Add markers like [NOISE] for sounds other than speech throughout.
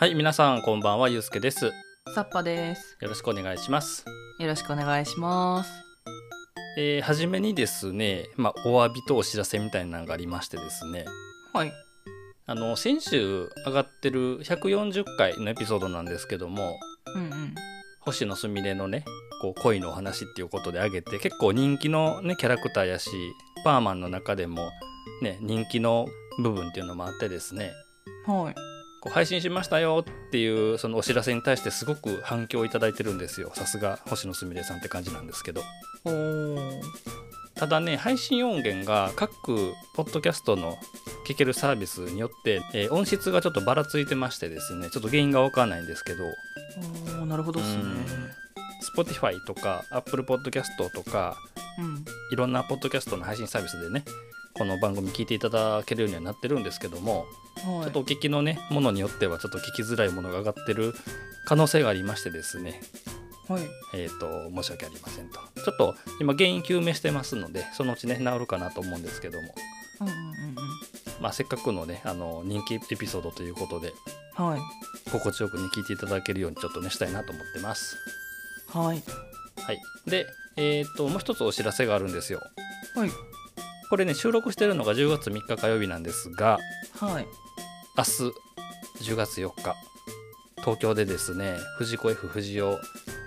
はい、皆さんこんばんは、ゆうすけです。よサッパです。ろしくお願いします。よろしくお願いします。えー、はじめにですね、まあ、お詫びとお知らせみたいなのがありましてですね、はい。あの、先週上がってる140回のエピソードなんですけども、うんうん。星野すみれのね、こう恋のお話っていうことで上げて、結構人気のね、キャラクターやし、パーマンの中でもね、人気の部分っていうのもあってですね、はい。こう配信しましたよっていうそのお知らせに対してすごく反響をいただいてるんですよさすが星野すみれさんって感じなんですけど。ただね配信音源が各ポッドキャストの聞けるサービスによって、えー音質がちょっとばらついてましてですねちょっと原因がわからないんですけどおー、なるほどっすね。Spotify とか Apple Podcast とかうん。いろんなポッドキャストの配信サービスでねこの番組聞いていただけるようにはなってるんですけどもはい。ちょっとお聞きのねものによってはちょっと聞きづらいものが上がってる可能性がありましてですねはい。えー、と申し訳ありませんとちょっと今原因究明してますのでそのうちね治るかなと思うんですけども、うんうんうんまあ、せっかくのねあの人気エピソードということでうん。はい。心地よくね聞いていただけるようにちょっとねしたいなと思ってますはい。はいでえっ、ともう一つお知らせがあるんですよはい。これね収録してるのが10月3日火曜日なんですがはい。明日10月4日。東京でですね藤子 F 不二雄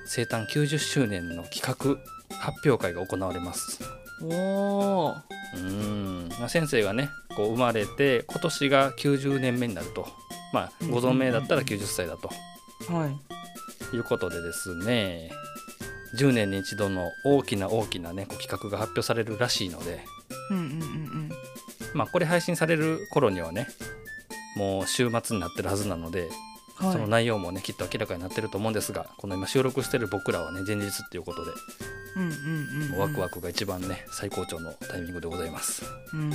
生誕90周年の企画発表会が行われます。おー。うーん。まあ先生がねこう生まれて今年が90年目になると。まあうんご存命だったら90歳だと。はい。いうことでですね10年に一度の大きな大きなね企画が発表されるらしいので。うんうんうん。まあこれ配信される頃にはねもう週末になってるはずなので、うん。そのはい。内容もねきっと明らかになってると思うんですがこの今収録してる僕らはね前日っていうことで、うんうん。ワクワクが一番ね最高潮のタイミングでございますうん。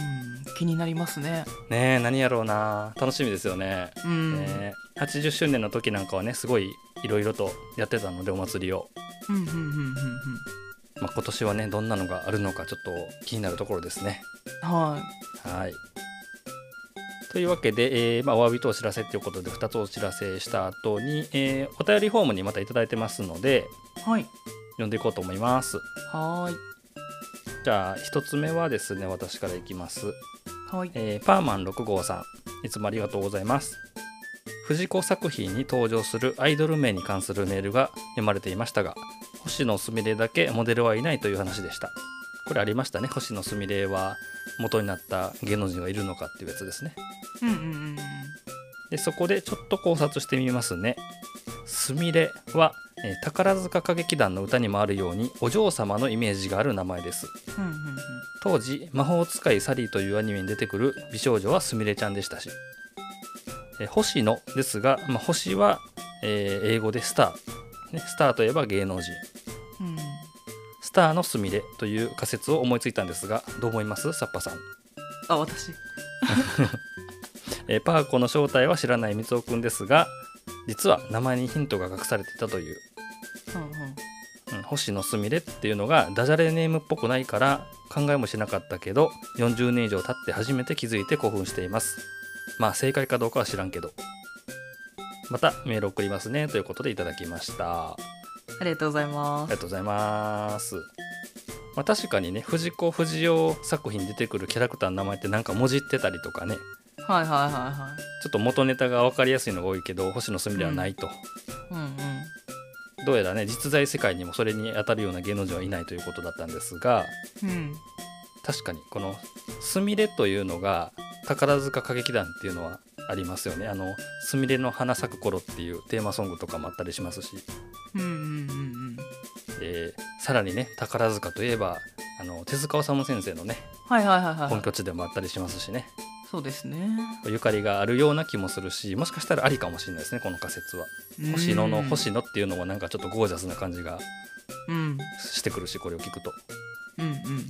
気になりますね。ねえ何やろうな楽しみですよねうん。ね80周年の時なんかはねすごいいろいろとやってたのでお祭りを、うんうんうんうんうん。まあ、今年はねどんなのがあるのかちょっと気になるところですねははいというわけで、えーまあ、お詫びとお知らせということで2つお知らせした後に、えーお便りフォームにまた頂いただいてますのでい。はい。読んでいこうと思いますはーい。じゃあ1つ目はですね私からいきますはい。えーパーマン6号さんいつもありがとうございます藤子作品に登場するアイドル名に関するメールが読まれていましたが星野すみれだけモデルはいないという話でしたこれありましたね。星野すみれは元になった芸能人がいるのかっていうやつですね。うんうんうんうん。でそこでちょっと考察してみますね。すみれは、えー宝塚歌劇団の歌にもあるようにお嬢様のイメージがある名前です。うんうんうん。当時魔法使いサリーというアニメに出てくる美少女はすみれちゃんでしたし。え星野ですが、まあ、星は、えー英語でスター、ね、スターといえば芸能人ターのすみれという仮説を思いついたんですがどう思います？サッパさん、あ、私。[LAUGHS] えーパーコの正体は知らない三尾くんですが実は名前にヒントが隠されていたという、うんうん。うん、星野すみれっていうのがダジャレネームっぽくないから考えもしなかったけど40年以上経って初めて気づいて興奮しています。まあ正解かどうかは知らんけど。またメール送りますねということでいただきましたありがとうございます。ありがとうございます。まあ、確かにね藤子不二雄作品に出てくるキャラクターの名前ってなんかもじってたりとかねはいはいはいはちょっと元ネタが分かりやすいのが多いけど星野すみれはないと、い。うんうん。どうやらね実在世界にもそれに当たるような芸能人はいないということだったんですがうん。確かにこの「すみれ」というのが宝塚歌劇団っていうのはありますよね。あの「すみれの花咲く頃」っていうテーマソングとかもあったりしますしうんうんうんうん。でさらにね宝塚といえばあの手塚治虫先生のねはいはいはいはいはい。本拠地でもあったりしますしねそうですね。ゆかりがあるような気もするしもしかしたらありかもしれないですねこの仮説は星野の星野っていうのはなんかちょっとゴージャスな感じがうん。してくるしこれを聞くとうんうん。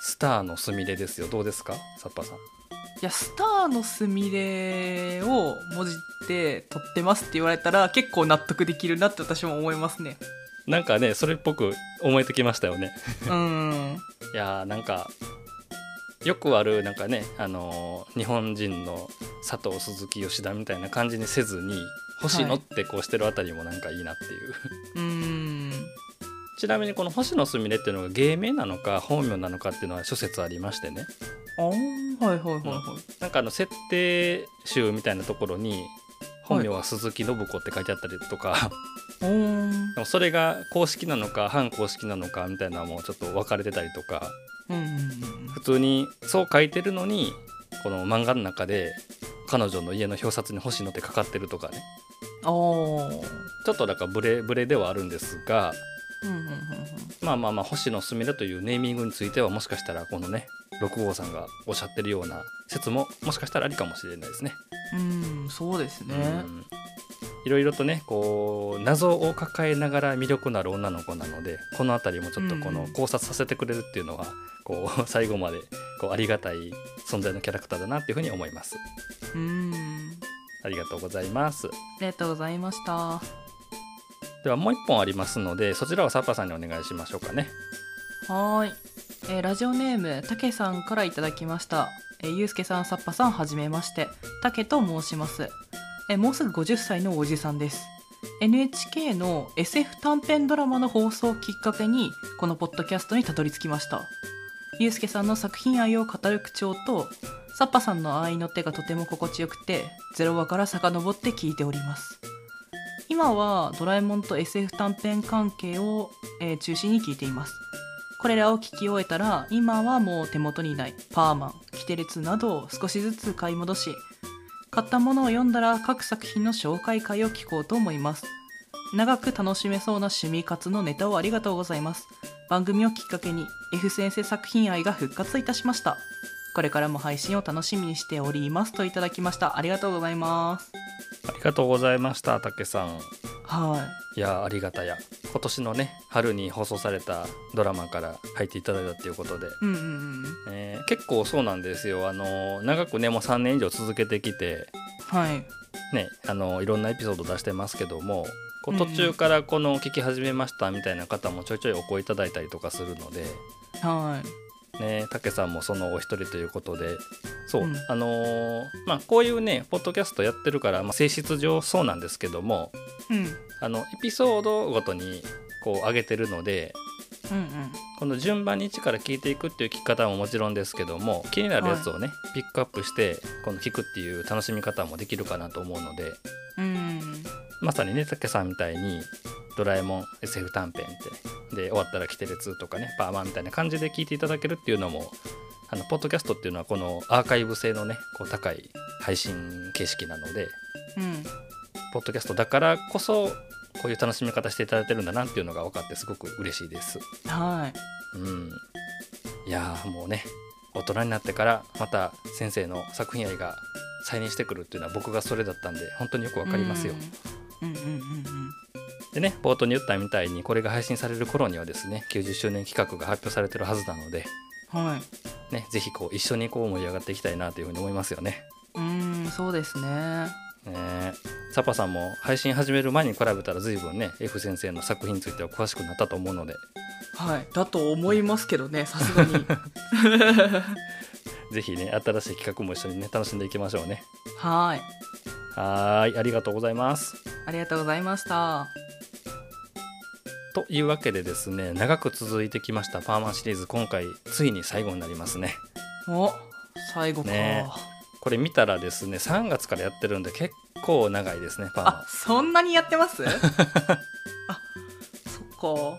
スターのすみれですよどうですか？サッパさんいや、スターのすみれを文字って撮ってますって言われたら結構納得できるなって私も思いますね。なんかねそれっぽく思えてきましたよねうん。[LAUGHS] いやーなんかよくあるなんかね、あのー日本人の佐藤鈴木吉田みたいな感じにせずに星野ってこうしてるあたりもなんかいいなっていう、うーんちなみにこの星野すみれっていうのが芸名なのか本名なのかっていうのは諸説ありましてね。あーはいはいはいはい。なんかあの設定集みたいなところに本名は鈴木信子って書いてあったりとか、でもそれが公式なのか反公式なのかみたいなのもちょっと分かれてたりとか。うんうんうん普通にそう書いてるのにこの漫画の中で彼女の家の表札に星野ってかかってるとかね。ちょっとだからブレブレではあるんですがまあまあまあ星野すみれというネーミングについてはもしかしたらこのね6号さんがおっしゃってるような説ももしかしたらありかもしれないですね。うんうんそうですねうんいろいろとねこう謎を抱えながら魅力のある女の子なのでこの辺りもちょっとこのうん考察させてくれるっていうのはこう最後までこうありがたい存在のキャラクターだなっていうふうに思います。うんありがとうございます。ありがとうございましたではもう一本ありますのでそちらはサッパさんにお願いしましょうかね。はい、えーラジオネームたけさんからいただきました、えーゆうすけさんさっぱさんはじめまして。たけと申します、えーもうすぐ50歳のおじさんです。NHK の SF 短編ドラマの放送をきっかけにこのポッドキャストにたどり着きました。ゆうすけさんの作品愛を語る口調とサッパさんの愛の手がとても心地よくて0話から遡って聞いております。今はドラえもんと SF 短編関係を、えー中心に聞いています。これらを聞き終えたら今はもう手元にないパーマンキテレツなどを少しずつ買い戻し買ったものを読んだら各作品の紹介会を聞こうと思います。長く楽しめそうな趣味活のネタをありがとうございます。番組をきっかけに F 先生作品愛が復活いたしました。これからも配信を楽しみにしておりますといただきました。ありがとうございます。ありがとうございましたたけさん。はい。やありがたや。今年のね春に放送されたドラマから入っていただいたっていうことで、いうんうんうん。えー結構そうなんですよ。あの長くねもう3年以上続けてきて。はい。ねあのいろんなエピソード出してますけども。こう途中からこの聞き始めましたみたいな方もちょいちょいお声いただいたりとかするので。はいねたけさんもそのお一人ということで。そう、うん。あのーまあこういうねポッドキャストやってるから、まあ、性質上そうなんですけどもうん。あのエピソードごとにこう上げてるのでうんうん。この順番に一から聞いていくっていう聞き方ももちろんですけども気になるやつをね、ピックアップしてこの聞くっていう楽しみ方もできるかなと思うのでうんまさにね竹さんみたいに「ドラえもん SF 短編」ってで終わったら「キテレツ」とかね「パーマン」みたいな感じで聞いていただけるっていうのもあのポッドキャストっていうのはこのアーカイブ性のねこう高い配信形式なのでうん。ポッドキャストだからこそこういう楽しみ方していただいてるんだなっていうのが分かってすごく嬉しいです。はいうん、いやーもうね大人になってからまた先生の作品愛が再燃してくるっていうのは僕がそれだったんで本当によくわかりますよ。うんうんうんうんでね冒頭に言ったみたいにこれが配信される頃にはですね90周年企画が発表されてるはずなので、うんはいね、ぜひこう一緒にこう盛り上がっていきたいなというふうに思いますよね。うーんそうですねね。えサパさんも配信始める前に比べたら随分ね F 先生の作品については詳しくなったと思うので。はい。だと思いますけどねさすがに。[LAUGHS] ぜひね新しい企画も一緒にね楽しんでいきましょうね。はい。はーい。ありがとうございます。ありがとうございました。というわけでですね長く続いてきましたパーマンシリーズ今回ついに最後になりますね。お最後か、ねこれ見たらですね3月からやってるんで結構長いですねパーマあそんなにやってます？[LAUGHS] あそっか。ン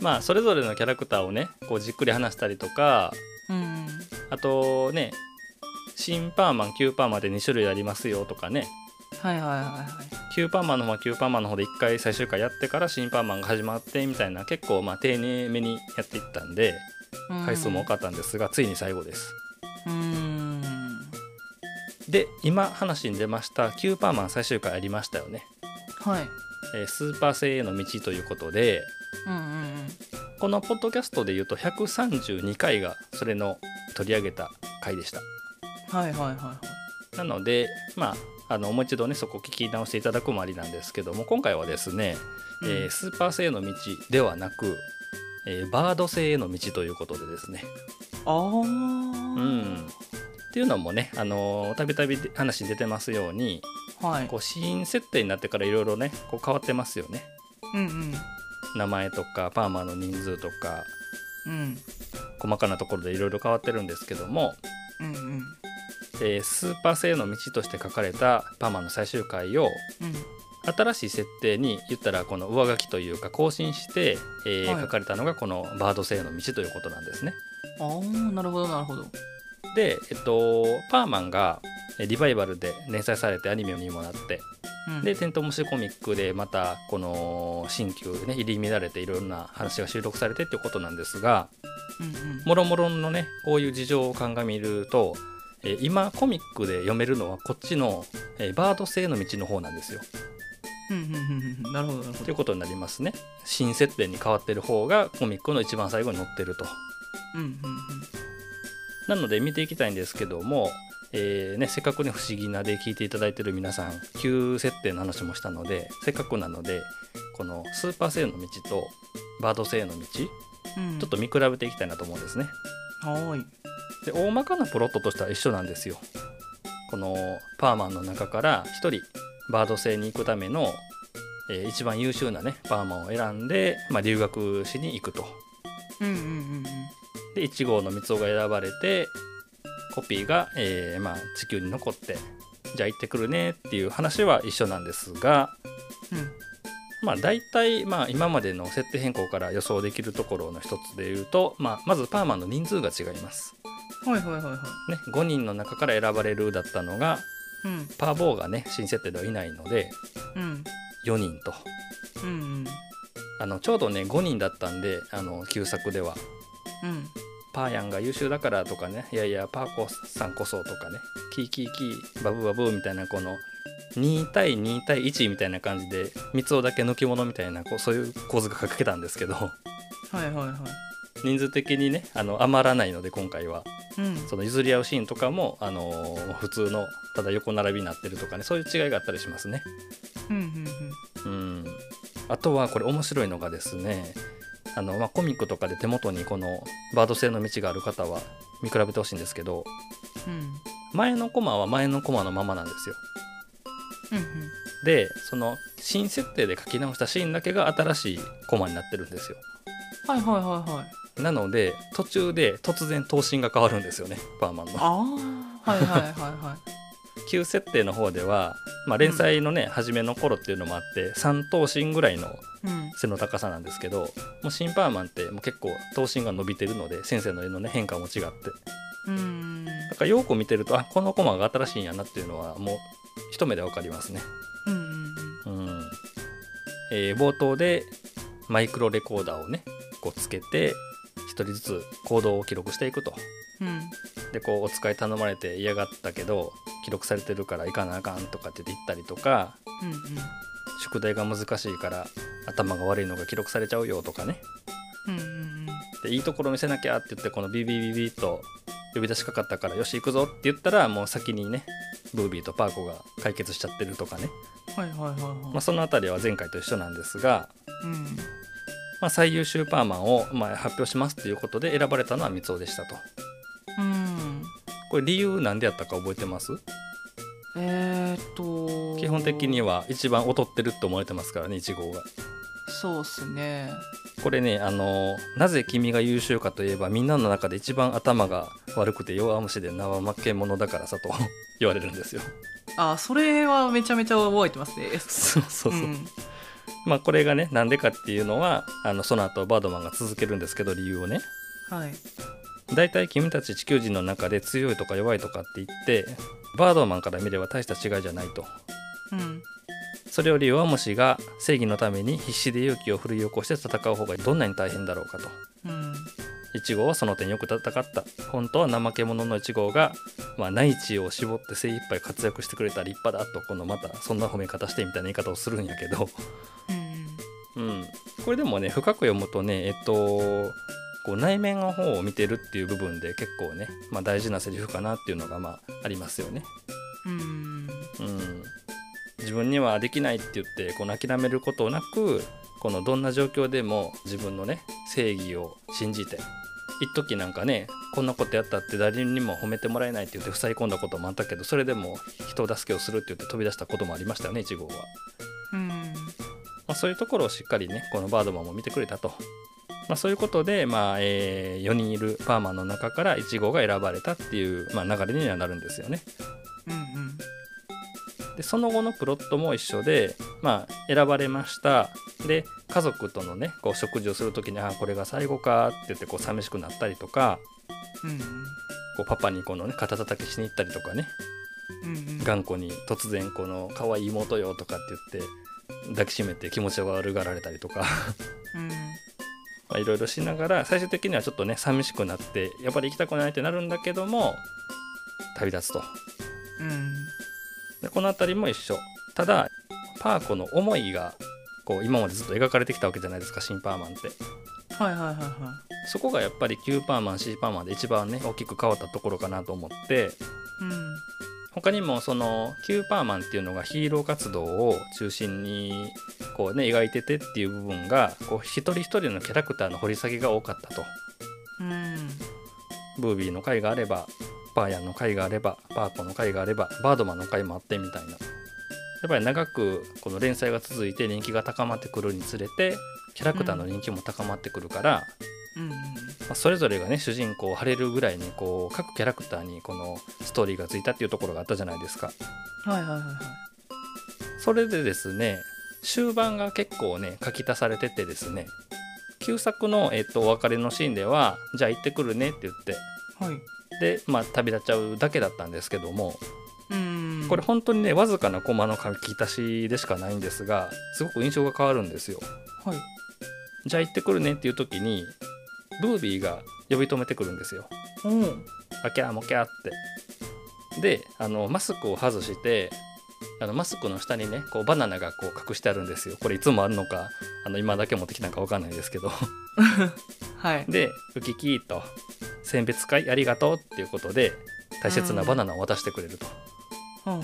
まあそれぞれのキャラクターをねこうじっくり話したりとかうんあとね新パーマン旧パーマンで2種類ありますよとかね。はいはいはいはい。旧パーマンの方は旧パーマンの方で1回最終回やってから新パーマンが始まってみたいな結構まあ丁寧めにやっていったんでうん。回数も多かったんですがついに最後です。うーんで今話に出ましたキューパーマン最終回ありましたよね、はい。えースーパー星への道ということでうんうんうん。このポッドキャストでいうと132回がそれの取り上げた回でした。はいはいはいはい。なのでまああのもう一度ねそこ聞き直していただくもありなんですけども今回はですね、えーうんスーパー星への道ではなく、えーバード星への道ということでですね。あうんっていうのもねあのたびたび話に出てますようにはい。こう新設定になってからいろいろねこう変わってますよね。うんうん。名前とかパーマの人数とかうん。細かなところでいろいろ変わってるんですけども、うんうん。えースーパー性の道として書かれたパーマの最終回をうん。新しい設定に言ったらこの上書きというか更新して、えーはい。書かれたのがこのバード性の道ということなんですね。ああなるほどなるほどで、えっと、パーマンがえーリバイバルで連載されてアニメにもなってうんでテントウムシコミックでまたこの新旧ね入り乱れていろんな話が収録されてっていうことなんですがうんうんもろもろのねこういう事情を鑑みると、えー今コミックで読めるのはこっちの、えーバード性の道の方なんですよ。うんうんうんうんなるほどなるほどということになりますね。新設定に変わってる方がコミックの一番最後に載ってると。うんうんなので見ていきたいんですけども、えーね、せっかくね不思議なで聞いていただいてる皆さん旧設定の話もしたのでせっかくなのでこのスーパー性の道とバード性の道ちうんうんょっと見比べていきたいなと思うんですね。はーいで大まかなプロットとしては一緒なんですよ。このパーマンの中から1人バード星に行くための、えー一番優秀なねパーマンを選んで、まあ、留学しに行くと。うんうんうんで1号の三つが選ばれてコピーが、えーまあ、地球に残ってじゃあ行ってくるねっていう話は一緒なんですがうん。まあ大体、まあ、今までの設定変更から予想できるところの一つで言うと、まあ、まずパーマンの人数が違います。はいはいはいはい。ね、5人の中から選ばれるだったのがうん。パーボーがね新設定ではいないのでうん。4人と。うんうん。あのちょうどね5人だったんであの旧作ではうん。パーヤンが優秀だからとかね。いやいやパーコさんこそとかね。キーキーキーバブバブみたいなこの2対2対1みたいな感じで三つだけ抜き物みたいなこうそういう構図が書けたんですけど。はいはいはい人数的にねあの余らないので今回はうん。その譲り合うシーンとかも、あのー普通のただ横並びになってるとかね。そういう違いがあったりしますね。うんうん。うん、あとはこれ面白いのがですねあの、まあ、コミックとかで手元にこのバード製の道がある方は見比べてほしいんですけどうん前のコマは前のコマのままなんですよ。うんうんでその新設定で書き直したシーンだけが新しいコマになってるんですよ。はいはいはいはいなので途中で突然頭身が変わるんですよねパーマンの。ああはいはいはいはい旧設定の方では、まあ、連載のね、初めの頃っていうのもあって3頭身ぐらいのうん。背の高さなんですけどもう新パーマンってもう結構頭身が伸びてるので先生の絵のね変化も違って。うん。だからよく見てるとあこのコマが新しいんやなっていうのはもう一目でわかりますね。うんうんうん。えー冒頭でマイクロレコーダーをねこうつけて一人ずつ行動を記録していくと。うん。でこうお使い頼まれて嫌がったけど記録されてるから行かなあかんとかって言ったりとかうんうん。宿題が難しいから頭が悪いのが記録されちゃうよとかね。うんうんでいいところ見せなきゃって言ってこのビビビビッと呼び出しかかったからよし行くぞって言ったらもう先にねブービーとパーコが解決しちゃってるとかね、はいはいはいはい。まあ、その辺りは前回と一緒なんですが、うんまあ、最優秀パーマンをまあ発表しますっていうことで選ばれたのは三尾でしたと。うん。これ理由なんでやったか覚えてます？えー、っと。基本的には一番劣ってるって思われてますからね1号が。そうっすね。これねあのなぜ君が優秀かといえばみんなの中で一番頭が悪くて弱虫で生負け者だからさと [LAUGHS] 言われるんですよ。あそれはめちゃめちゃ覚えてますね。そうそうそう、んまあこれがねなんでかっていうのはあのその後バードマンが続けるんですけど理由をね。はい。大体君たち地球人の中で強いとか弱いとかって言ってバードマンから見れば大した違いじゃないと。うん。それより弱虫が正義のために必死で勇気を振り起こして戦う方がどんなに大変だろうかと。うん1号はその点よく戦った。本当は怠け者の1号が、まあ、内地を絞って精一杯活躍してくれた立派だとこのまたそんな褒め方してみたいな言い方をするんやけど、うん。うん、これでもね深く読むとねえっとこう内面の方を見てるっていう部分で結構ね、まあ、大事なセリフかなっていうのがまあありますよね。うん。うん、自分にはできないって言ってこの諦めることなくこのどんな状況でも自分のね正義を信じて一時なんかねこんなことやったって誰にも褒めてもらえないって言って塞い込んだこともあったけどそれでも人助けをするって言って飛び出したこともありましたよね1号は、うん。まあ、そういうところをしっかりねこのバードマンも見てくれたと、まあ、そういうことで、まあえ4人いるパーマンの中から1号が選ばれたっていう、まあ、流れにはなるんですよね。うんでその後のプロットも一緒で、まあ、選ばれました。で家族とのねこう食事をする時に「あこれが最後か」って言ってこう寂しくなったりとかうんうん。こうパパにこのね肩叩きしに行ったりとかね。うんうん。頑固に突然この「可愛い妹よ」とかって言って抱きしめて気持ちを悪がられたりとか。うん。まあいろいろしながら最終的にはちょっとね寂しくなってやっぱり行きたくないってなるんだけども旅立つと。うんでこの辺りも一緒。ただパーコの思いがこう今までずっと描かれてきたわけじゃないですか新パーマンって。はいはいはいはそこがやっぱり旧パーマン C パーマンで一番ね大きく変わったところかなと思って。いうん。他にもその旧パーマンっていうのがヒーロー活動を中心にこうね描いててっていう部分がこう一人一人のキャラクターの掘り下げが多かったと。うん。ブービーの回があればパーヤンの回があればパーコの回があればバードマンの回もあってみたいな。やっぱり長くこの連載が続いて人気が高まってくるにつれてキャラクターの人気も高まってくるから、うん。まあそれぞれがね主人公を張れるぐらいにこう各キャラクターにこのストーリーがついたっていうところがあったじゃないですか。はいはいはいはい。それでですね終盤が結構ね書き足されててですね旧作の、えっと、お別れのシーンでは「じゃあ行ってくるね」って言ってはいで、まあ、旅立っちゃうだけだったんですけどもうんこれ本当にねわずかなコマの書き足しでしかないんですがすごく印象が変わるんですよ。はいじゃあ行ってくるねっていう時にブービーが呼び止めてくるんですよ。おおあキャーもキャーって。であのマスクを外してあのマスクの下にねこうバナナがこう隠してあるんですよ。これいつもあるのかあの今だけ持ってきたのか分かんないですけど。はいでウキキーと選別会ありがとうっていうことで大切なバナナを渡してくれると。ほんん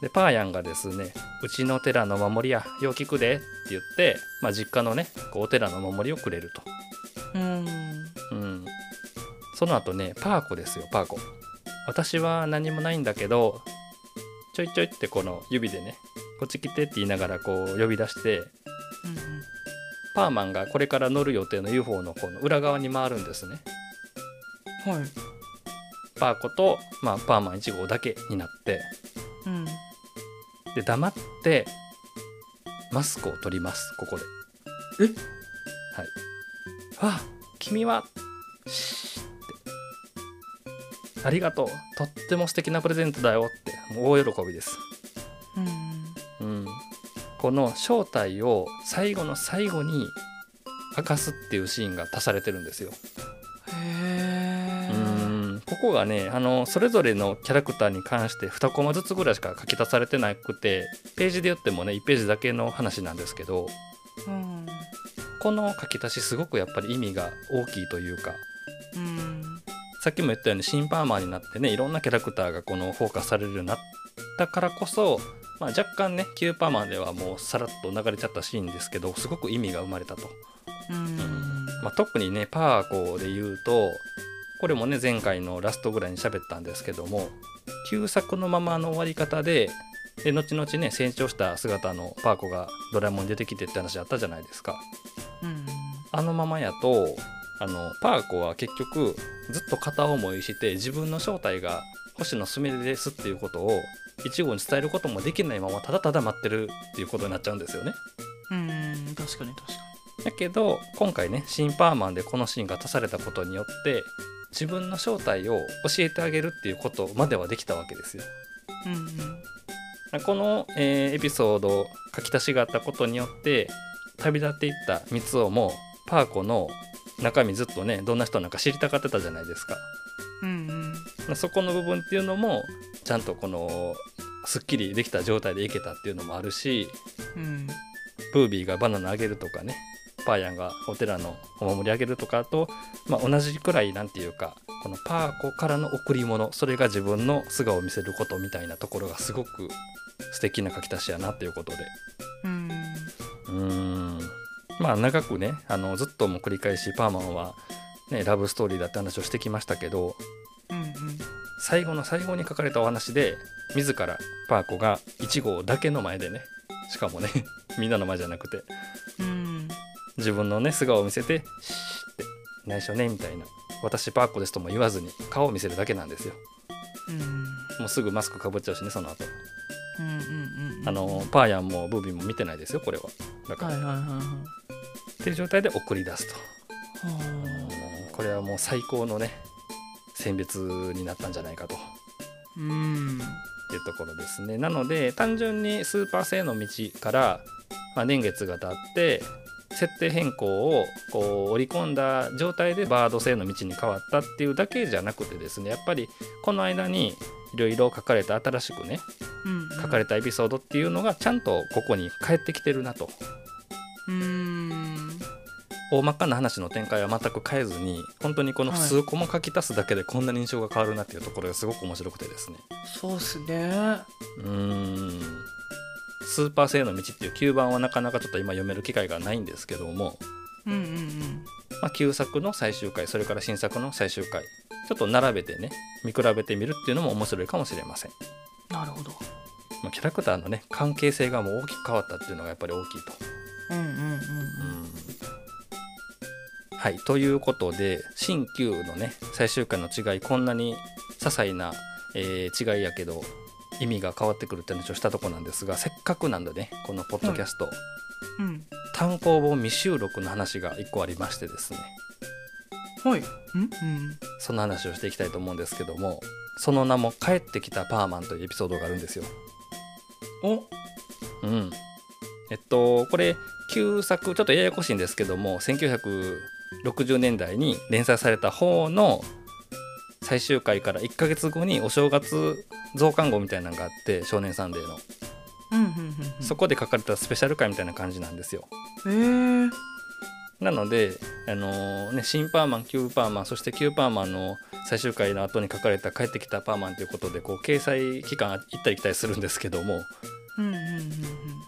でパーヤンがですね「うちの寺の守りやよう聞くで」って言って、まあ、実家のねこうお寺の守りをくれると。うんうん、その後ねパーコですよパーコ私は何もないんだけどちょいちょいってこの指でねこっち来てって言いながらこう呼び出してうんパーマンがこれから乗る予定の UFO のこの裏側に回るんですね。うんはい。パーコと、まあ、パーマン1号だけになってうん。で黙ってマスクを取りますここで。え？はい。あ君はありがとう。とっても素敵なプレゼントだよって大喜びです。うん。うん。この正体を最後の最後に明かすっていうシーンが足されてるんですよ。うん。ここがねあのそれぞれのキャラクターに関して2コマずつぐらいしか書き足されてなくてページで言ってもね1ページだけの話なんですけどうん。この書き足しすごくやっぱり意味が大きいというかうんさっきも言ったように新パーマーになってねいろんなキャラクターがこのフォーカスされるようになったからこそ、まあ、若干ね旧パーマーではもうさらっと流れちゃったシーンですけどすごく意味が生まれたと。うん。まあ、特にねパーコで言うとこれもね前回のラストぐらいに喋ったんですけども旧作のままの終わり方でで後々ね成長した姿のパーコがドラえもんに出てきてって話あったじゃないですか。うん。あのままやとあのパーコは結局ずっと片思いして自分の正体が星野すみれですっていうことを一号に伝えることもできないままただただ待ってるっていうことになっちゃうんですよね。うん確かに確かだけど今回ね新パーマンでこのシーンが足されたことによって自分の正体を教えてあげるっていうことまではできたわけですよ。にうんうん。この、えーエピソード書き足しがあったことによって旅立っていった三尾もパーコの中身ずっとねどんな人なんか知りたがってたじゃないですか。うんうん。そこの部分っていうのもちゃんとこのすっきりできた状態でいけたっていうのもあるしうん。ブービーがバナナあげるとかねパーヤンがお寺のお守りあげるとかと、まあ、同じくらいなんていうかこのパーコからの贈り物それが自分の素顔を見せることみたいなところがすごく素敵な書き足しやなっていうことで。うん。うーんまあ長くねあのずっとも繰り返しパーマンは、ね、ラブストーリーだって話をしてきましたけどうんうん。最後の最後に書かれたお話で自らパーコが1号だけの前でねしかもね [LAUGHS] みんなの前じゃなくてうん。自分のね素顔を見せて「シーって内緒ね」みたいな「私パーコです」とも言わずに顔を見せるだけなんですよ。うん。もうすぐマスクかぶっちゃうしねその後。うんうんうんうん。あのパーヤンもブービーも見てないですよこれは。だから、はいはいはいはいっていう状態で送り出すと。はこれはもう最高のね選別になったんじゃないかと。あうん。いうところですね。なので単純にスーパー性の道から、まあ、年月が経って設定変更をこう織り込んだ状態でバード性の道に変わったっていうだけじゃなくてですねやっぱりこの間にいろいろ書かれた新しくねうん書かれたエピソードっていうのがちゃんとここに帰ってきてるなと。うん大まかな話の展開は全く変えずに本当にこの数個も書き足すだけでこんなに印象が変わるなっていうところがすごく面白くてですね。そうっすね。うーん。スーパー性の道っていう9番はなかなかちょっと今読める機会がないんですけども、うんうんうん。まあ、旧作の最終回それから新作の最終回ちょっと並べてね見比べてみるっていうのも面白いかもしれません、なるほど。まあ、キャラクターのね関係性がもう大きく変わったっていうのがやっぱり大きいと。うんうんうん。うんはいということで新旧のね最終回の違いこんなに些細な、えー違いやけど意味が変わってくるって話をしたとこなんですがせっかくなんでねこのポッドキャスト、うん。単行本未収録の話が1個ありましてですね。はい。うんうん。その話をしていきたいと思うんですけどもその名も「帰ってきたパーマン」というエピソードがあるんですよ。お。うん、えっとこれ旧作ちょっとややこしいんですけども1960年代に連載された方の最終回から1ヶ月後にお正月増刊号みたいなのがあって少年サンデーの、そこで書かれたスペシャル回みたいな感じなんですよ。へえ。なので、あのーね、新パーマン、旧パーマン、そして旧パーマンの最終回の後に書かれた帰ってきたパーマンということで、こう、掲載期間行ったり来たりするんですけども、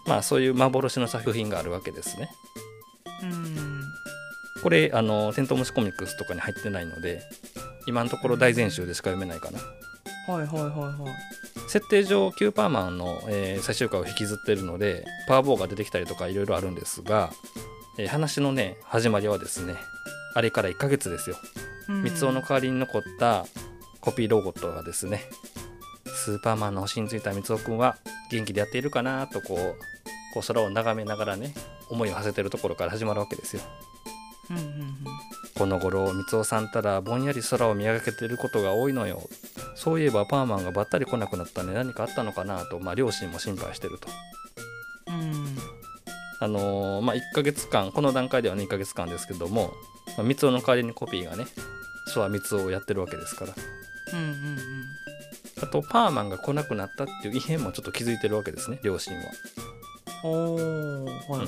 まあそういう幻の作品があるわけですね。うんうんこれ、あのー、テントウムシコミックスとかに入ってないので、今のところ大全集でしか読めないかな。はいはいはいはい設定上、旧パーマンの、えー最終回を引きずってるので、パワーボーが出てきたりとかいろいろあるんですが、えー話のね、始まりはですね、あれから1ヶ月ですよ。うん三つ男の代わりに残ったコピーロボットがですねスーパーマンの星についた三つ男くんは元気でやっているかなとこうこう空を眺めながらね思いを馳せてるところから始まるわけですようんうんうん。この頃三尾さんたらぼんやり空を見上げてることが多いのよ。そういえばパーマンがばったり来なくなったね。何かあったのかなと、まあ、両親も心配してると。うん。あのーまあ1ヶ月間この段階では2ヶ月間ですけども、まあ、三尾の代わりにコピーがね諏訪三尾をやってるわけですから。うんうんうん。あとパーマンが来なくなったっていう異変もちょっと気づいてるわけですね両親は。おーはいはいはい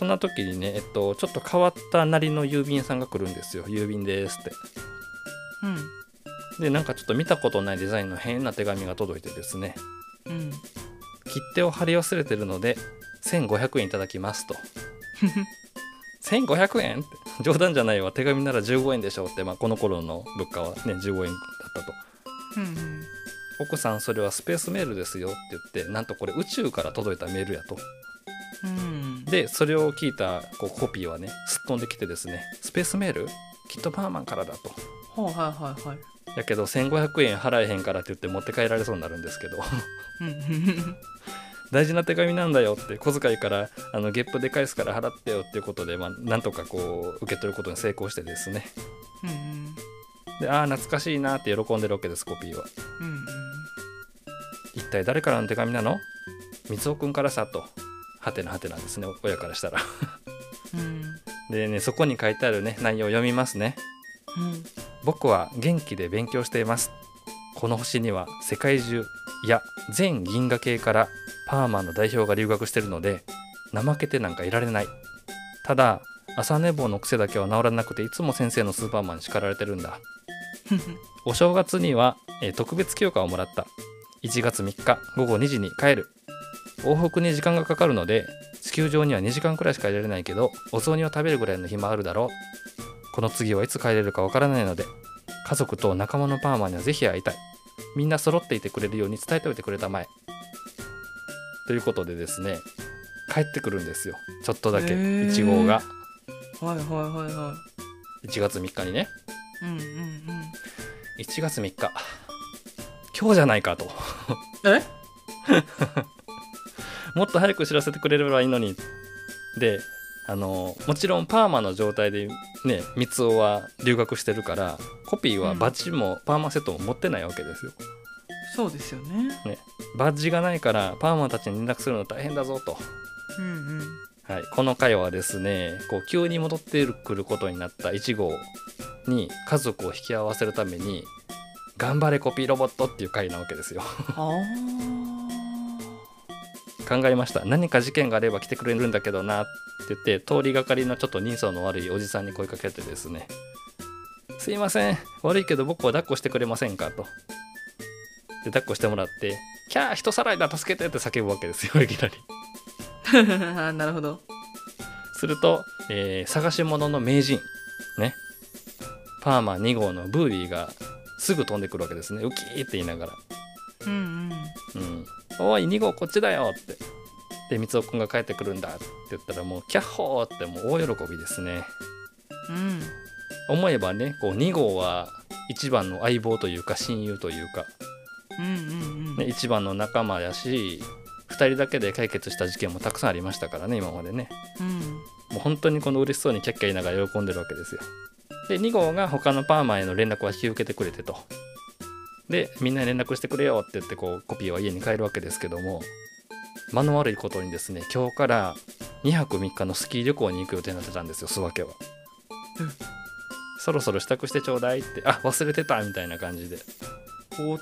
そんな時にね、えっと、ちょっと変わったなりの郵便屋さんが来るんですよ。郵便ですって。うん。でなんかちょっと見たことないデザインの変な手紙が届いてですね。うん。切手を貼り忘れてるので1500円いただきますと。[LAUGHS] 1500円って冗談じゃないわ。手紙なら15円でしょうって、まあ、この頃の物価はね15円だったと。うんうん。奥さんそれはスペースメールですよって言ってなんとこれ宇宙から届いたメールやとうん。でそれを聞いたこうコピーはねすっ飛んできてですねスペースメール？きっとパーマンからだと。はいはいはいはい。やけど1500円払えへんからって言って持って帰られそうになるんですけど。[LAUGHS] 大事な手紙なんだよって小遣いからあのゲップで返すから払ってよっていうことで、まあ、なんとかこう受け取ることに成功してですね。うんでああ懐かしいなって喜んでるわけですコピーは。うん一体誰からの手紙なの？三尾くんからさとはてなはてなんですね親からしたら。うん。でねそこに書いてあるね内容を読みますね。うん。僕は元気で勉強しています。この星には世界中いや全銀河系からパーマンの代表が留学してるので怠けてなんかいられない。ただ朝寝坊の癖だけは治らなくていつも先生のスーパーマンに叱られてるんだ。[LAUGHS] お正月には、えー特別休暇をもらった。1月3日午後2時に帰る往復に時間がかかるので地球上には2時間くらいしかいられないけどお雑煮を食べるぐらいの暇あるだろう。この次はいつ帰れるかわからないので家族と仲間のパーマにはぜひ会いたい。みんな揃っていてくれるように伝えておいてくれたまえ。ということでですね帰ってくるんですよ。ちょっとだけへー。1号が。はいはいはいは1月3日にね。いうんうん。1月3日。今日じゃないかと。うんえ？[LAUGHS] もっと早く知らせてくれればいいのに。であのもちろんパーマの状態でね三つ男は留学してるからコピーはバッジもパーマセットも持ってないわけですよ、そうですよね。バッジがないからパーマたちに連絡するの大変だぞと、うんうん。はい、この回はですねこう急に戻ってくることになった1号に家族を引き合わせるために「頑張れコピーロボット」っていう回なわけですよ。あ考えました何か事件があれば来てくれるんだけどなって言って通りがかりのちょっと人相の悪いおじさんに声かけてですね「すいません悪いけど僕を抱っこしてくれませんか?」と。で抱っこしてもらって「キャー人さらいだ助けて!」って叫ぶわけですよ [LAUGHS] いきなり。あ [LAUGHS] なるほどすると、えー探し物の名人ねパーマ2号のブービーがすぐ飛んでくるわけですねウキーって言いながらうんうん、おい2号こっちだよって。で三尾くんが帰ってくるんだって言ったらもうキャッホーってもう大喜びですね。うんうん思えばねこう2号は一番の相棒というか親友というか、うんうんうん。ね、一番の仲間やし2人だけで解決した事件もたくさんありましたからね今までね。うん。もう本当にこの嬉しそうにキャッキャ言いながら喜んでるわけですよ。で2号が他のパーマへの連絡は引き受けてくれてとでみんなに連絡してくれよって言ってこうコピーは家に帰るわけですけども間の悪いことにですね今日から2泊3日のスキー旅行に行く予定になってたんですよ諏訪家は、うん。そろそろ支度してちょうだいってあ忘れてたみたいな感じで。お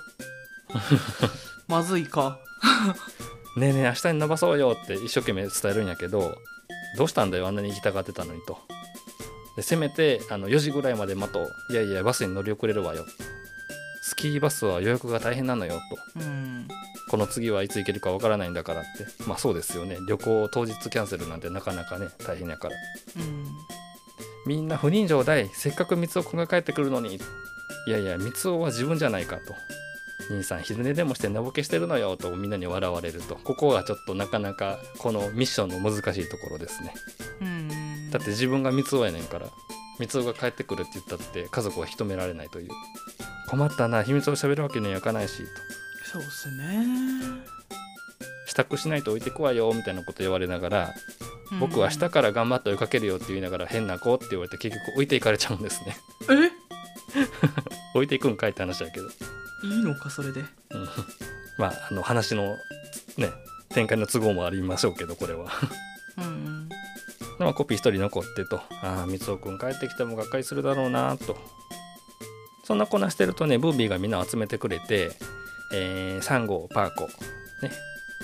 [LAUGHS] まずいか。[LAUGHS] ねえねえ明日に伸ばそうよって一生懸命伝えるんやけどどうしたんだよあんなに行きたがってたのにと。でせめてあの4時ぐらいまで待とう。いやいやバスに乗り遅れるわよ。スキーバスは予約が大変なのよと。うん。この次はいつ行けるかわからないんだからって。まあそうですよね。旅行当日キャンセルなんてなかなかね大変やから。うん。みんな不人情だい。せっかく三尾くんが帰ってくるのに。いやいや三尾は自分じゃないかと。兄さん昼寝でもして寝ぼけしてるのよと。みんなに笑われると。ここがちょっとなかなかこのミッションの難しいところですね。うん。だって自分が三尾やねんから三尾が帰ってくるって言ったって家族は引き止められないという。困ったな秘密を喋るわけにはいかないしと。そうっすね。支度しないと置いてくわよみたいなこと言われながら僕は明日から頑張って追いかけるよって言いながら変な子って言われて結局置いていかれちゃうんですね。え？[LAUGHS] 置いていくんかいって話だけど。いいのかそれで？うん。まああの話のね展開の都合もありましょうけどこれは。うんまあコピー一人残ってと。ああ三尾くん帰ってきてもがっかりするだろうなと。そんなこなしてるとねブービーがみんな集めてくれて、えー3号パーコ、ね、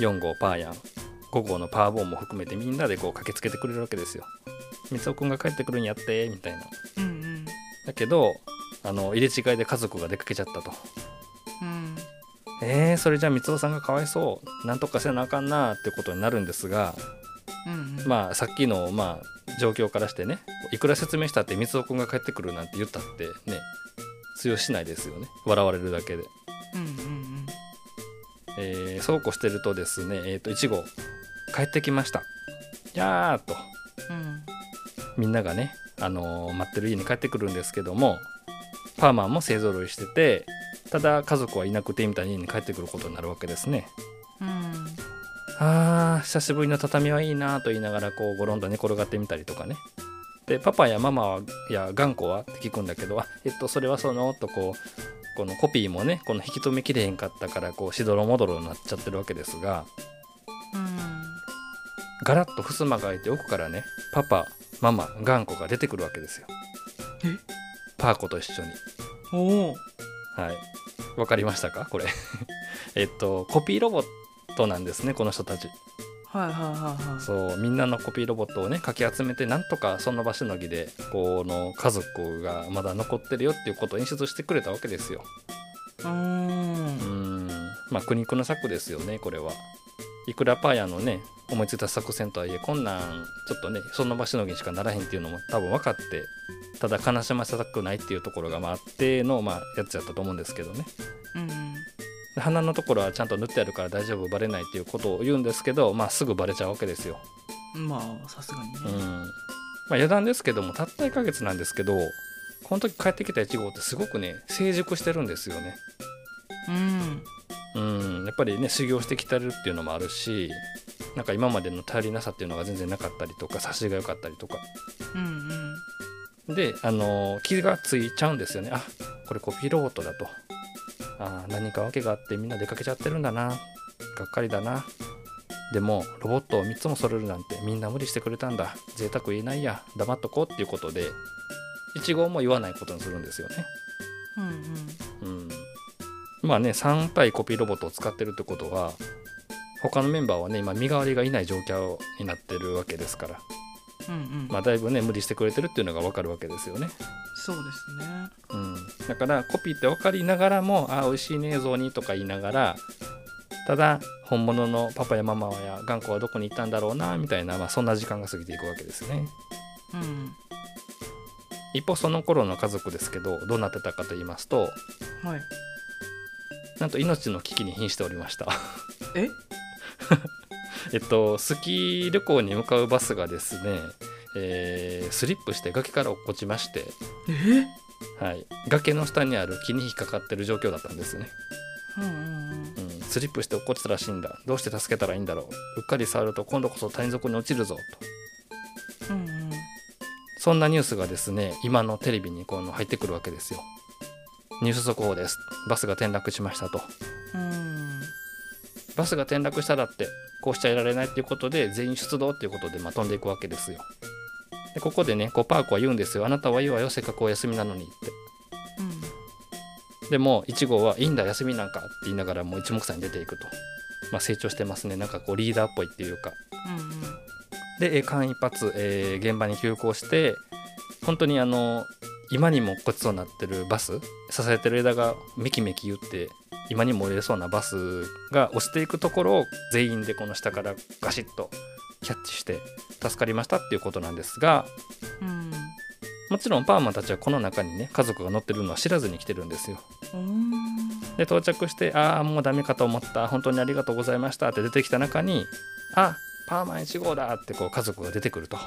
4号パーヤン5号のパーボーンも含めてみんなでこう駆けつけてくれるわけですよ。三尾くんが帰ってくるんやってみたいな。うんうん。だけどあの入れ違いで家族が出かけちゃったと。うん。えー、それじゃあ三尾さんがかわいそう。なんとかせなあかんなってことになるんですがうんうん。まあさっきのまあ状況からしてねいくら説明したって三尾くんが帰ってくるなんて言ったってね通用しないですよね。笑われるだけで、うんうんえーそうこうしてるとですねえっ、と1号帰ってきました。やーっと。うん。みんながね、あのー待ってる家に帰ってくるんですけどもパーマンも勢ぞろいしててただ家族はいなくてみたいに家に帰ってくることになるわけですね。うんあー久しぶりの畳はいいなと言いながらこうゴロンと寝転がってみたりとかね。でパパやママや頑固はって聞くんだけどあえっとそれはそのとこうこのコピーもねこの引き止めきれへんかったからこうしどろもどろになっちゃってるわけですがうん。ガラッと襖が開いて奥からねパパママ頑固が出てくるわけですよ。え？パーコと一緒に。おおはい。わかりましたか？これ。[LAUGHS] えっとコピーロボットなんですねこの人たち。はいはいはいはい。そうみんなのコピーロボットをねかき集めてなんとかその場しのぎでこの家族がまだ残ってるよっていうことを演出してくれたわけですよ。うーうん。んまあ苦肉の策ですよねこれは。いくらパーヤのね思いついた作戦とはいえこんなんちょっとねその場しのぎにしかならへんっていうのも多分分かってただ悲しませたくないっていうところがまああっての、まあ、やつやったと思うんですけどね。うんで鼻のところはちゃんと塗ってあるから大丈夫バレないっていうことを言うんですけど、まあ、すぐバレちゃうわけですよ。うんまあさすがにね。うん。まあ、余談ですけどもたった1ヶ月なんですけどこの時帰ってきた1号ってすごくね成熟してるんですよね。うん。うん。やっぱりね修行してきてるっていうのもあるしなんか今までの頼りなさっていうのが全然なかったりとか差しが良かったりとか。うんうん。であの気がついちゃうんですよね。あこれコピーロボットだとあー何か訳があってみんな出かけちゃってるんだな。がっかりだな。でもロボットを3つも揃えるなんてみんな無理してくれたんだ。贅沢言えないや。黙っとこうっていうことで1号も言わないことにするんですよね。うんうん。うん。まあね3体コピーロボットを使ってるってことは他のメンバーはね今身代わりがいない状況になってるわけですからうんうん。まあだいぶね無理してくれてるっていうのが分かるわけですよね。そうですね。うん、だからコピーって分かりながらも「あ美味しいね映像に」とか言いながらただ本物のパパやママや頑固はどこに行ったんだろうなみたいな、まあ、そんな時間が過ぎていくわけですね。うん。一方その頃の家族ですけどどうなってたかと言いますとはい。なんと命の危機に瀕しておりました。え？[LAUGHS] えっとスキー旅行に向かうバスがですね、えースリップして崖から落っこちまして、えはい、崖の下にある木に引っかかってる状況だったんですね。うんうんうん、スリップして落っこちたらしいんだ。どうして助けたらいいんだろう。うっかり触ると今度こそ谷底に落ちるぞと。うんうん。そんなニュースがですね今のテレビにこの入ってくるわけですよ。ニュース速報です。バスが転落しましたと。うんバスが転落しただってこうしちゃいられないっていうことで全員出動っていうことでまあ飛んでいくわけですよ。でここでねこうパークは言うんですよ。あなたはいいわよせっかくお休みなのにって。でも1号はいいんだ休みなんかって言いながらもう一目散に出ていくと、まあ、成長してますね。なんかこうリーダーっぽいっていうか。うんうん。でえー間一髪、えー現場に急行して本当にあの今にも落っこちそうになってるバス支えてる枝がメキメキ言って今にも折れそうなバスが落ちていくところを全員でこの下からガシッとキャッチして助かりましたっていうことなんですがうんもちろんパーマンたちはこの中にね家族が乗ってるのは知らずに来てるんですよ。うんで到着して「ああもうダメかと思った本当にありがとうございました」って出てきた中に「あパーマン1号だ!」ってこう家族が出てくると。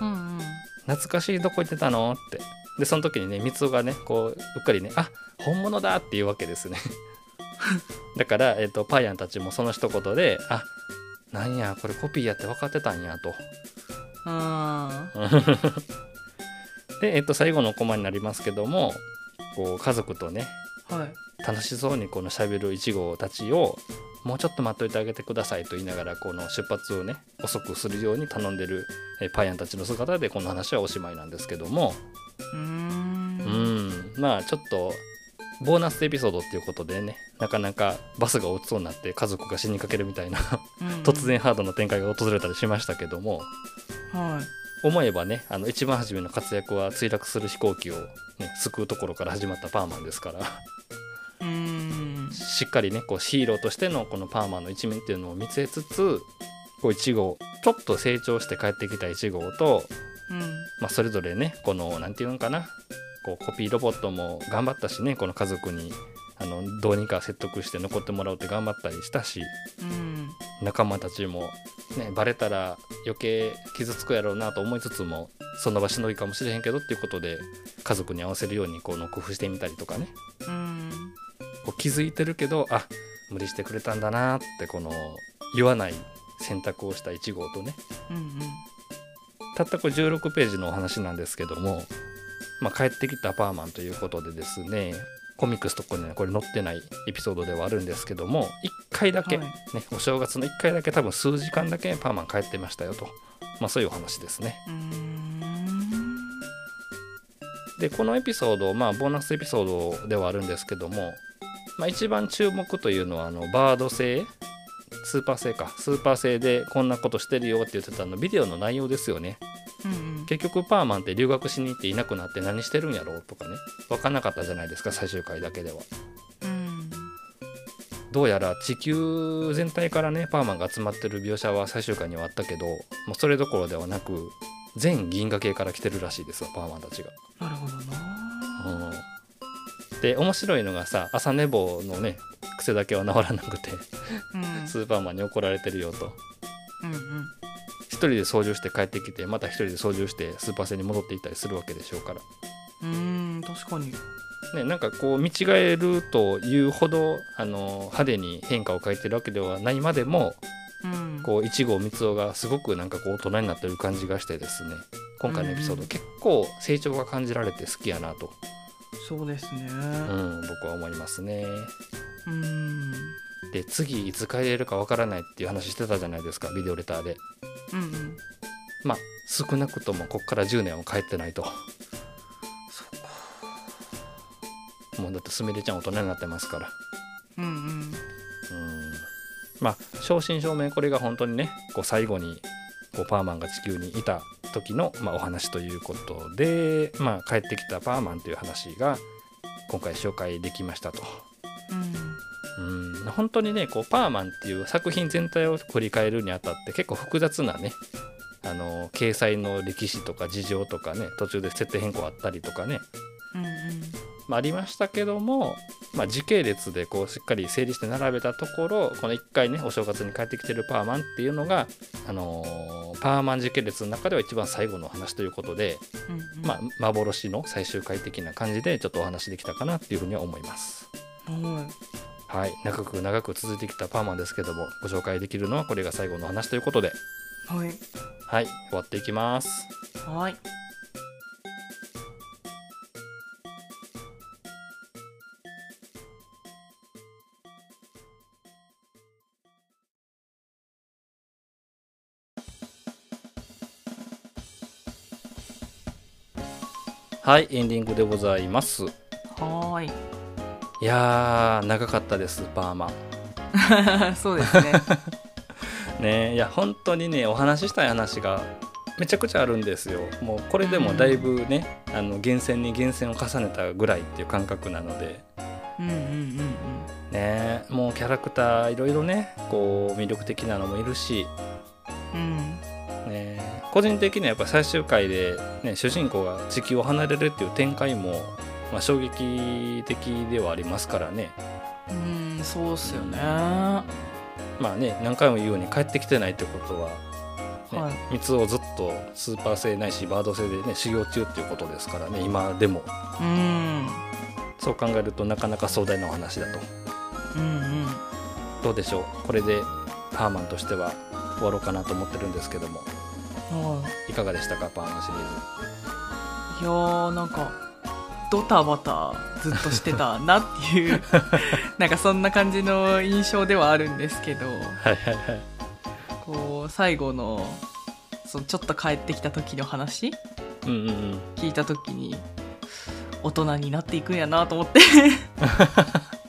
うんうん懐かしいどこ行ってたのってでその時にね三つがねこううっかりねあ本物だっていうわけですね [LAUGHS] だから、えっとパーヤンたちもその一言であなんやこれコピーやって分かってたんやと。あ [LAUGHS] で、えっと最後のコマになりますけどもこう家族とねーはい。楽しそうにこのしゃべる1号たちをもうちょっと待っといてあげてくださいと言いながらこの出発をね遅くするように頼んでるえパーヤンたちの姿でこの話はおしまいなんですけども。うん。まあちょっとボーナスエピソードっていうことでねなかなかバスが落ちそうになって家族が死にかけるみたいな突然ハードな展開が訪れたりしましたけどもはい。思えばねあの一番初めの活躍は墜落する飛行機を、ね、救うところから始まったパーマンですからしっかりねこうヒーローとしてのこのパーマンの一面っていうのを見つめつつこう1号ちょっと成長して帰ってきた1号と、うん。まあ、それぞれねこの何て言うんかなこうコピーロボットも頑張ったしねこの家族にあのどうにか説得して残ってもらおうって頑張ったりしたしうん。仲間たちも、ね、バレたら余計傷つくやろうなと思いつつもその場しのぎかもしれへんけどっていうことで家族に合わせるようにこの工夫してみたりとかね。うん。こう気づいてるけどあ無理してくれたんだなってこの言わない選択をした1号とね。うん。たったこれ16ページのお話なんですけども、まあ、帰ってきたパーマンということでですねコミックスとかにはこれ載ってないエピソードではあるんですけども1回だけ、はい。ね、お正月の1回だけ多分数時間だけパーマン帰ってましたよと、まあ、そういうお話ですね。でこのエピソードまあボーナスエピソードではあるんですけども、まあ、一番注目というのはあのバード製スーパー製か。スーパー製でこんなことしてるよって言ってたあのビデオの内容ですよね。うん結局パーマンって留学しに行っていなくなって何してるんやろうとかね。分かんなかったじゃないですか最終回だけでは。うん。どうやら地球全体からねパーマンが集まってる描写は最終回にはあったけどもうそれどころではなく全銀河系から来てるらしいですわパーマンたちが。なるほどな。うん、で面白いのがさ朝寝坊のね癖だけは治らなくてうん。スーパーマンに怒られてるよと。うんうん。一人で操縦して帰ってきてまた一人で操縦してスーパー戦に戻っていったりするわけでしょうから。うーん確かに。ね、なんかこう見違えるというほどあの派手に変化を変えてるわけではないまでもうん。こう一号三尾がすごくなんかこう大人になってる感じがしてですね今回のエピソードうん。結構成長が感じられて好きやなと、そうですねうん、僕は思いますね。うんで次いつ帰れるかわからないっていう話してたじゃないですかビデオレターで。うんうんまあ少なくともこっから10年は帰ってないと。そうかもうだってすみれちゃん大人になってますから。うんうんうんまあ正真正銘これが本当にねこう最後にこうパーマンが地球にいた時の、まあ、お話ということで、まあ、帰ってきたパーマンという話が今回紹介できましたと。うん。うん。本当にねこうパーマンっていう作品全体を振り返るにあたって結構複雑なねあの掲載の歴史とか事情とかね途中で設定変更あったりとかね、うんまあ、ありましたけども、まあ、時系列でこうしっかり整理して並べたところこの1回ねお正月に帰ってきてるパーマンっていうのが、あのーパーマン時系列の中では一番最後の話ということで、うんまあ、幻の最終回的な感じでちょっとお話できたかなっていうふうには思います。はいはい、長く長く続いてきたパーマンですけどもご紹介できるのはこれが最後の話ということで、はい。はい、終わっていきます。はいはい、エンディングでございます。はーい。いやー、長かったです、パーマン。[LAUGHS] そうですね。[LAUGHS] ねいや本当にねお話ししたい話がめちゃくちゃあるんですよ。もうこれでもだいぶね、あの厳選に厳選を重ねたぐらいっていう感覚なので。うんうんうん。ねもうキャラクターいろいろねこう魅力的なのもいるし。うんうんね。個人的にはやっぱ最終回で、ね、主人公が地球を離れるっていう展開も、まあ、衝撃的ではありますからね。うんそうっすよね。まあね何回も言うように帰ってきてないってことはねはい。三つをずっとスーパー製ないしバード製でね修行中っていうことですからね今でも。うん。そう考えるとなかなか壮大なお話だと。うんうん。どうでしょう？これでパーマンとしては終わろうかなと思ってるんですけども。はい。かがでしたかパーマンシリーいいやーなんかドタバタずっとしてたなっていう [LAUGHS] なんかそんな感じの印象ではあるんですけど。ズはいはいはい。こう最後のそのちょっと帰ってきた時の話？うんうんうん。聞いた時に大人になっていくんやなと思って [LAUGHS]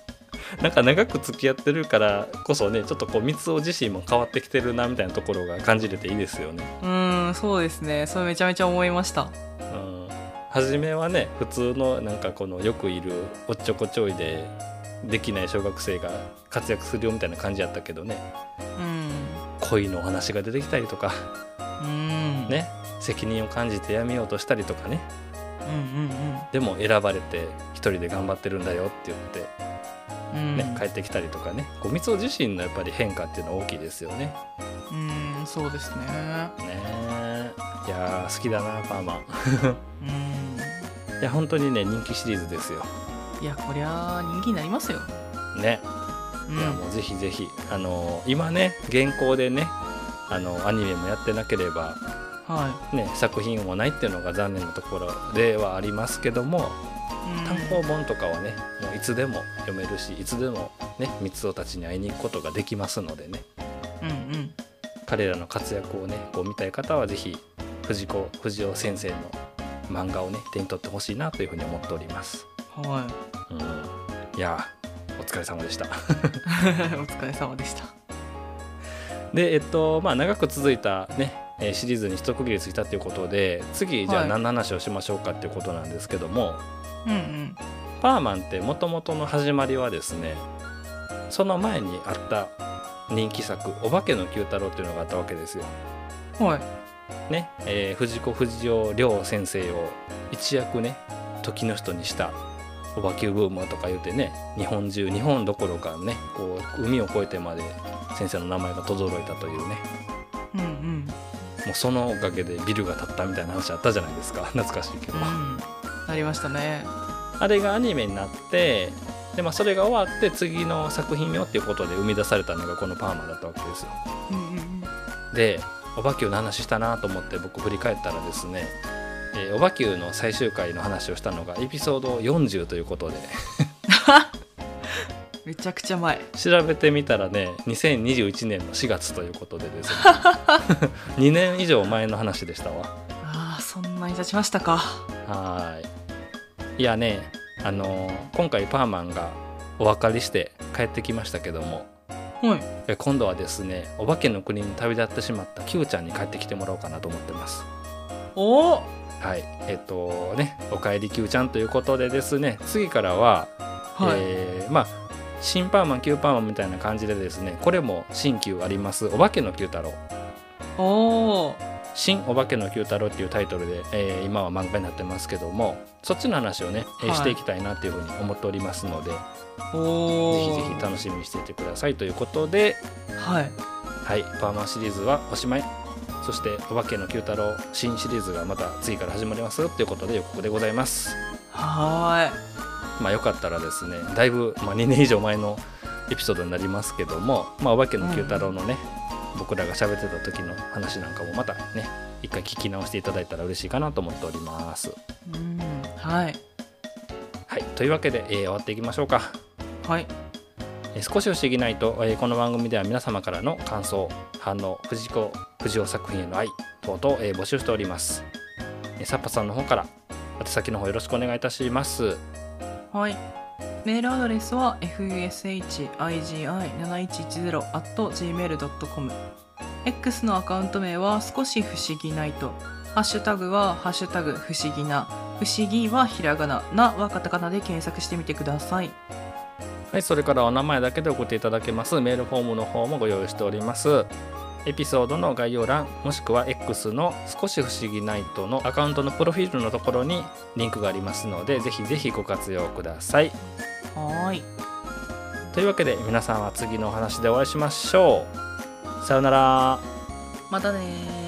なんか長く付き合ってるからこそねちょっとこう三つ自身も変わってきてるなみたいなところが感じれていいですよね。うんそうですね。それめちゃめちゃ思いました。うん。初めはね普通のなんかこのよくいるおっちょこちょいでできない小学生が活躍するよみたいな感じやったけどね。うん。恋のお話が出てきたりとか。うん。ね。責任を感じてやめようとしたりとかね。うんうんでも選ばれて一人で頑張ってるんだよって言って、うんね帰ってきたりとかねこう三尾自身のやっぱり変化っていうのは大きいですよね。うんそうですね。ね。えいやー好きだなパーマ。ン。うん。いや本当にね人気シリーズですよ。いやこりゃ人気になりますよ、ね。うん、いやもうぜひぜひあの今ね現行でねあのアニメもやってなければ、はね、作品もないっていうのが残念なところではありますけどもい、単行本とかはねいつでも読めるしいつでもね三つたちに会いに行くことができますのでね。うんうん。彼らの活躍をねこう見たい方はぜひ藤子不二雄先生の漫画をね手に取ってほしいなというふうに思っております。はうん、いやーお疲れ様でした。い [LAUGHS] お疲れ様でした。でえっとまあ長く続いたねえーシリーズに一区切りついたということで次じゃあはい。何の話をしましょうかっていうことなんですけども、うんうんパーマンってもともとの始まりはですねその前にあった人気作「お化けの九太郎」っていうのがあったわけですよ。はい。ね、えー藤子不二雄亮先生を一躍ね時の人にしたお化けブームとか言うてね日本中日本どころかねこう海を越えてまで先生の名前が轟いたというね。うんうん。もうそのおかげでビルが建ったみたいな話あったじゃないですか。懐かしいけど、うん。なりましたねあれがアニメになってで、まあ、それが終わって次の作品よっていうことで生み出されたのがこのパーマだったわけですよ。でおばきゅうの話したなと思って僕振り返ったらですねえーおばきゅうの最終回の話をしたのがエピソード40ということで。[LAUGHS] めちゃくちゃ前。調べてみたらね2021年の4月ということでですね。[LAUGHS] 2年以上前の話でしたわ。ああそんなに経ちましたか。はーいいやねあのー今回パーマンがお別れして帰ってきましたけども。はい。え今度はですねお化けの国に旅立ってしまった Q ちゃんに帰ってきてもらおうかなと思ってます。おおはい。えっとね「おかえり Q ちゃん」ということでですね次からは、はい、えーまあ新パーマン Q パーマンみたいな感じでですねこれも新旧あります。お化けの Q 太郎。おお新お化けの Q 太郎っていうタイトルで、えー今は漫画になってますけどもそっちの話をね、えーはい。していきたいなっていうふうに思っておりますのでぜひぜひ楽しみにしていてくださいということではい。はいパーマンシリーズはおしまい。そしてお化けの Q 太郎新シリーズがまた次から始まりますよということで予告でございます。はまあよかったらですねだいぶ、まあ、2年以上前のエピソードになりますけども、まあ、お化けの Q 太郎のね、僕らが喋ってた時の話なんかもまたね一回聞き直していただいたら嬉しいかなと思っております。いうんはい。はいというわけで、えー終わっていきましょうか。はい。えー少し不思議ないと、えーこの番組では皆様からの感想反応藤子不二雄作品への愛等々、えー募集しております、えーサッパさんの方から宛先の方よろしくお願いいたします。はいメールアドレスは fushigi7110.gmail.com X のアカウント名は少し不思議ないと。ハッシュタグは「ハッシュタグ不思議な」不思議はひらがな。なはカタカナで検索してみてください。はい、それからお名前だけで送っていただけます。メールフォームの方もご用意しております。エピソードの概要欄もしくは X の少し不思議ナイトのアカウントのプロフィールのところにリンクがありますのでぜひぜひご活用ください。はーいというわけで皆さんは次のお話でお会いしましょう。さようなら。またねー